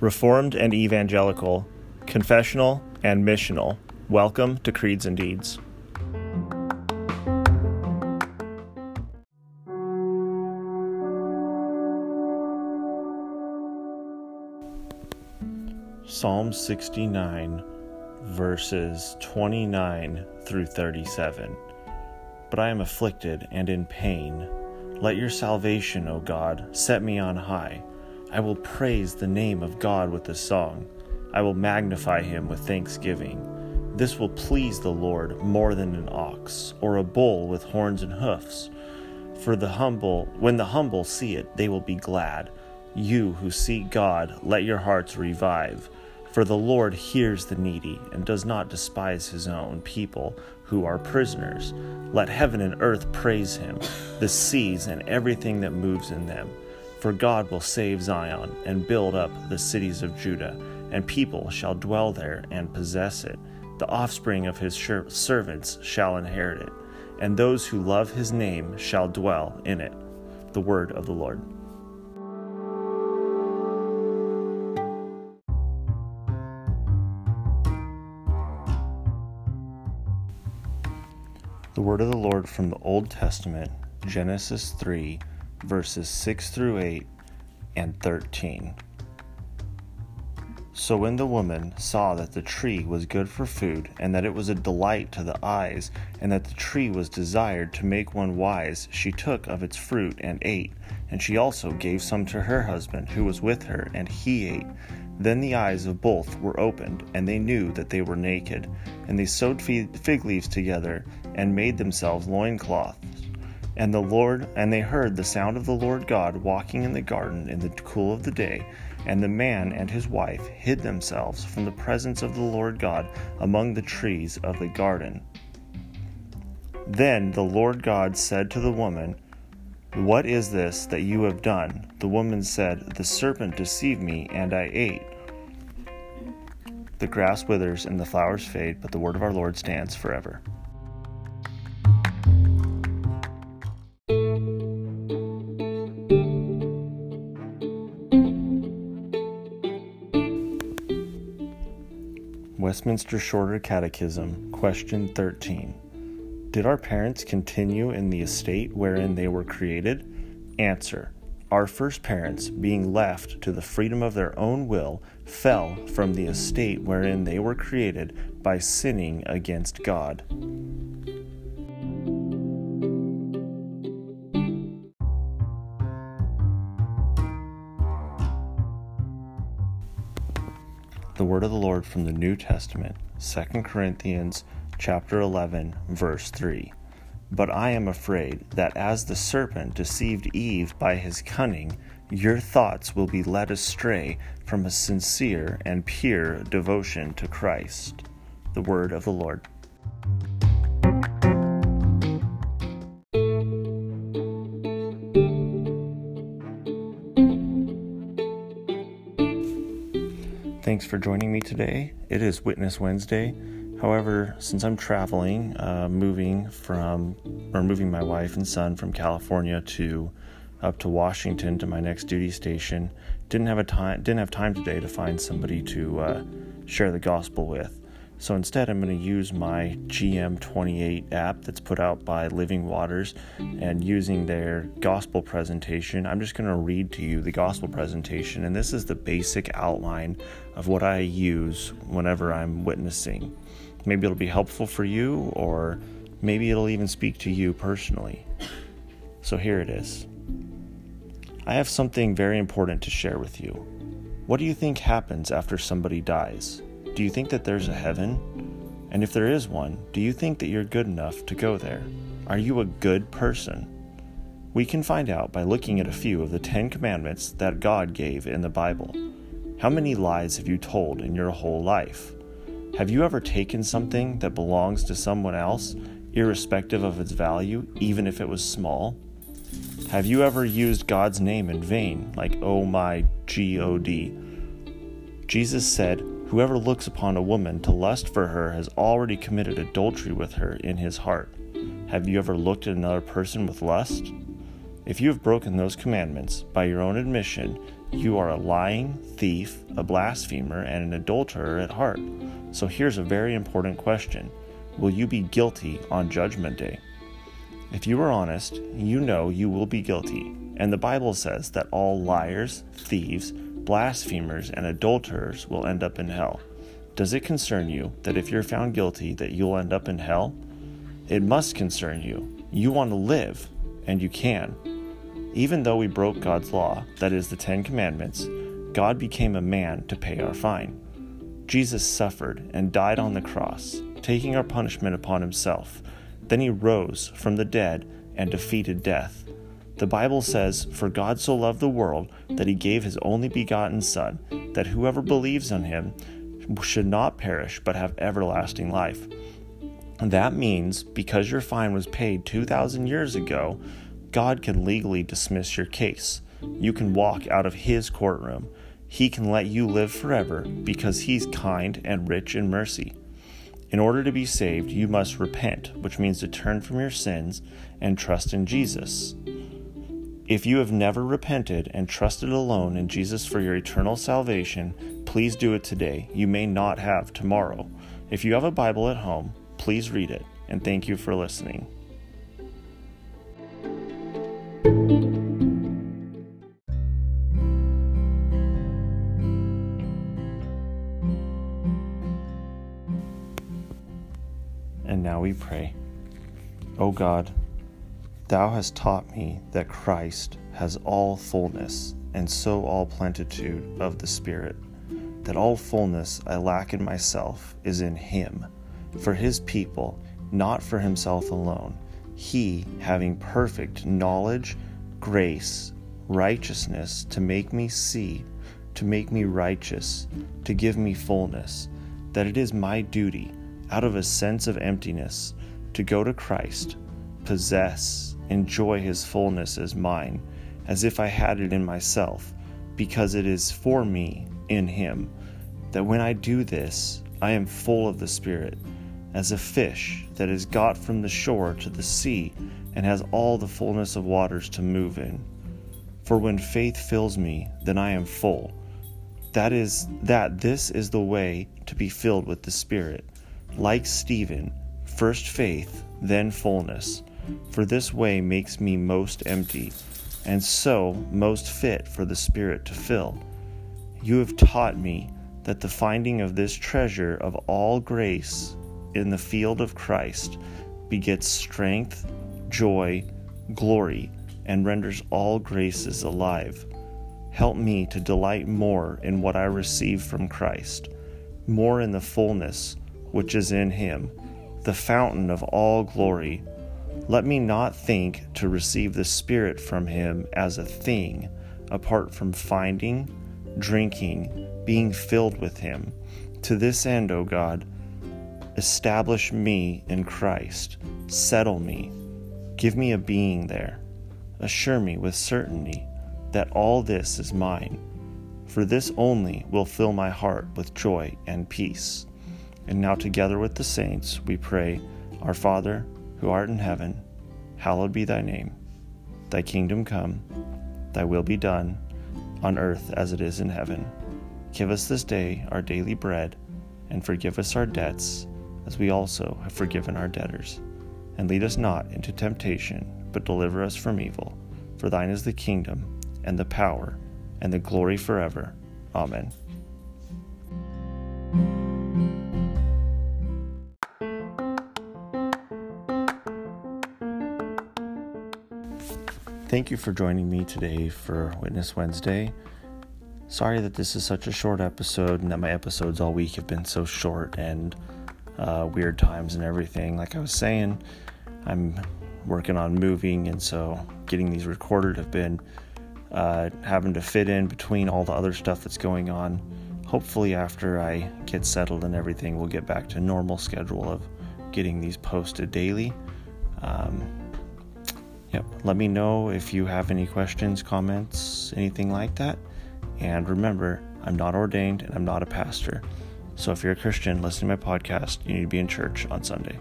Reformed and Evangelical, Confessional and Missional. Welcome to Creeds and Deeds. Psalm 69, verses 29 through 37. But I am afflicted and in pain. Let your salvation, O God, set me on high. I will praise the name of God with a song. I will magnify him with thanksgiving. This will please the Lord more than an ox or a bull with horns and hoofs. For the humble, when the humble see it, they will be glad. You who seek God, let your hearts revive. For the Lord hears the needy and does not despise his own people who are prisoners. Let heaven and earth praise him, the seas and everything that moves in them. For God will save Zion and build up the cities of Judah, and people shall dwell there and possess it. The offspring of his servants shall inherit it, and those who love his name shall dwell in it. The word of the Lord. The word of the Lord from the Old Testament, Genesis 3 verses 6 through 8 and 13. So when the woman saw that the tree was good for food, and that it was a delight to the eyes, and that the tree was desired to make one wise, she took of its fruit and ate. And she also gave some to her husband, who was with her, and he ate. Then the eyes of both were opened, and they knew that they were naked. And they sewed fig leaves together, and made themselves loincloths. And the Lord and they heard the sound of the Lord God walking in the garden in the cool of the day, and the man and his wife hid themselves from the presence of the Lord God among the trees of the garden. Then the Lord God said to the woman, What is this that you have done? The woman said, The serpent deceived me, and I ate. The grass withers and the flowers fade, but the word of our Lord stands forever. Westminster Shorter Catechism, Question 13. Did our parents continue in the estate wherein they were created? Answer. Our first parents, being left to the freedom of their own will, fell from the estate wherein they were created by sinning against God. The word of the Lord from the New Testament, 2 Corinthians chapter 11, verse 3. But I am afraid that as the serpent deceived Eve by his cunning, your thoughts will be led astray from a sincere and pure devotion to Christ. The word of the Lord. Thanks for joining me today. It is Witness Wednesday. However, since I'm traveling, uh, moving from or moving my wife and son from California to up to Washington to my next duty station, didn't have a time didn't have time today to find somebody to uh, share the gospel with. So instead, I'm going to use my GM28 app that's put out by Living Waters and using their gospel presentation. I'm just going to read to you the gospel presentation, and this is the basic outline of what I use whenever I'm witnessing. Maybe it'll be helpful for you, or maybe it'll even speak to you personally. So here it is. I have something very important to share with you. What do you think happens after somebody dies? Do you think that there's a heaven? And if there is one, do you think that you're good enough to go there? Are you a good person? We can find out by looking at a few of the Ten Commandments that God gave in the Bible. How many lies have you told in your whole life? Have you ever taken something that belongs to someone else, irrespective of its value, even if it was small? Have you ever used God's name in vain, like oh my God? Jesus said, Whoever looks upon a woman to lust for her has already committed adultery with her in his heart. Have you ever looked at another person with lust? If you have broken those commandments, by your own admission, you are a lying thief, a blasphemer, and an adulterer at heart. So here's a very important question Will you be guilty on Judgment Day? If you are honest, you know you will be guilty. And the Bible says that all liars, thieves, blasphemers, and adulterers will end up in hell. Does it concern you that if you're found guilty that you'll end up in hell? It must concern you. You want to live, and you can. Even though we broke God's law, that is the Ten Commandments, God became a man to pay our fine. Jesus suffered and died on the cross, taking our punishment upon himself. Then he rose from the dead and defeated death. The Bible says, For God so loved the world that he gave his only begotten Son, that whoever believes on him should not perish but have everlasting life. That means because your fine was paid 2,000 years ago, God can legally dismiss your case. You can walk out of His courtroom. He can let you live forever because He's kind and rich in mercy. In order to be saved, you must repent, which means to turn from your sins and trust in Jesus. If you have never repented and trusted alone in Jesus for your eternal salvation, please do it today. You may not have tomorrow. If you have a Bible at home, please read it, and thank you for listening. Now we pray. O God, Thou hast taught me that Christ has all fullness, and so all plenitude of the Spirit, that all fullness I lack in myself is in Him, for His people, not for Himself alone, He having perfect knowledge, grace, righteousness to make me see, to make me righteous, to give me fullness, that it is my duty out of a sense of emptiness, to go to Christ, possess, enjoy his fullness as mine, as if I had it in myself, because it is for me in him, that when I do this, I am full of the Spirit, as a fish that is got from the shore to the sea and has all the fullness of waters to move in. For when faith fills me, then I am full. That is, that this is the way to be filled with the Spirit like Stephen, first faith, then fullness, for this way makes me most empty, and so most fit for the Spirit to fill. You have taught me that the finding of this treasure of all grace in the field of Christ begets strength, joy, glory, and renders all graces alive. Help me to delight more in what I receive from Christ, more in the fullness which is in him, the fountain of all glory. Let me not think to receive the Spirit from him as a thing, apart from finding, drinking, being filled with him. To this end, O God, establish me in Christ, settle me, give me a being there, assure me with certainty that all this is mine. For this only will fill my heart with joy and peace. And now, together with the saints, we pray, Our Father, who art in heaven, hallowed be thy name. Thy kingdom come, thy will be done, on earth as it is in heaven. Give us this day our daily bread, and forgive us our debts, as we also have forgiven our debtors. And lead us not into temptation, but deliver us from evil. For thine is the kingdom, and the power, and the glory forever. Amen. Thank you for joining me today for Witness Wednesday. Sorry that this is such a short episode and that my episodes all week have been so short and uh, weird times and everything. Like I was saying, I'm working on moving, and so getting these recorded have been uh, having to fit in between all the other stuff that's going on. Hopefully, after I get settled and everything, we'll get back to normal schedule of getting these posted daily. Um, Yep. Let me know if you have any questions, comments, anything like that. And remember, I'm not ordained and I'm not a pastor. So if you're a Christian listening to my podcast, you need to be in church on Sunday.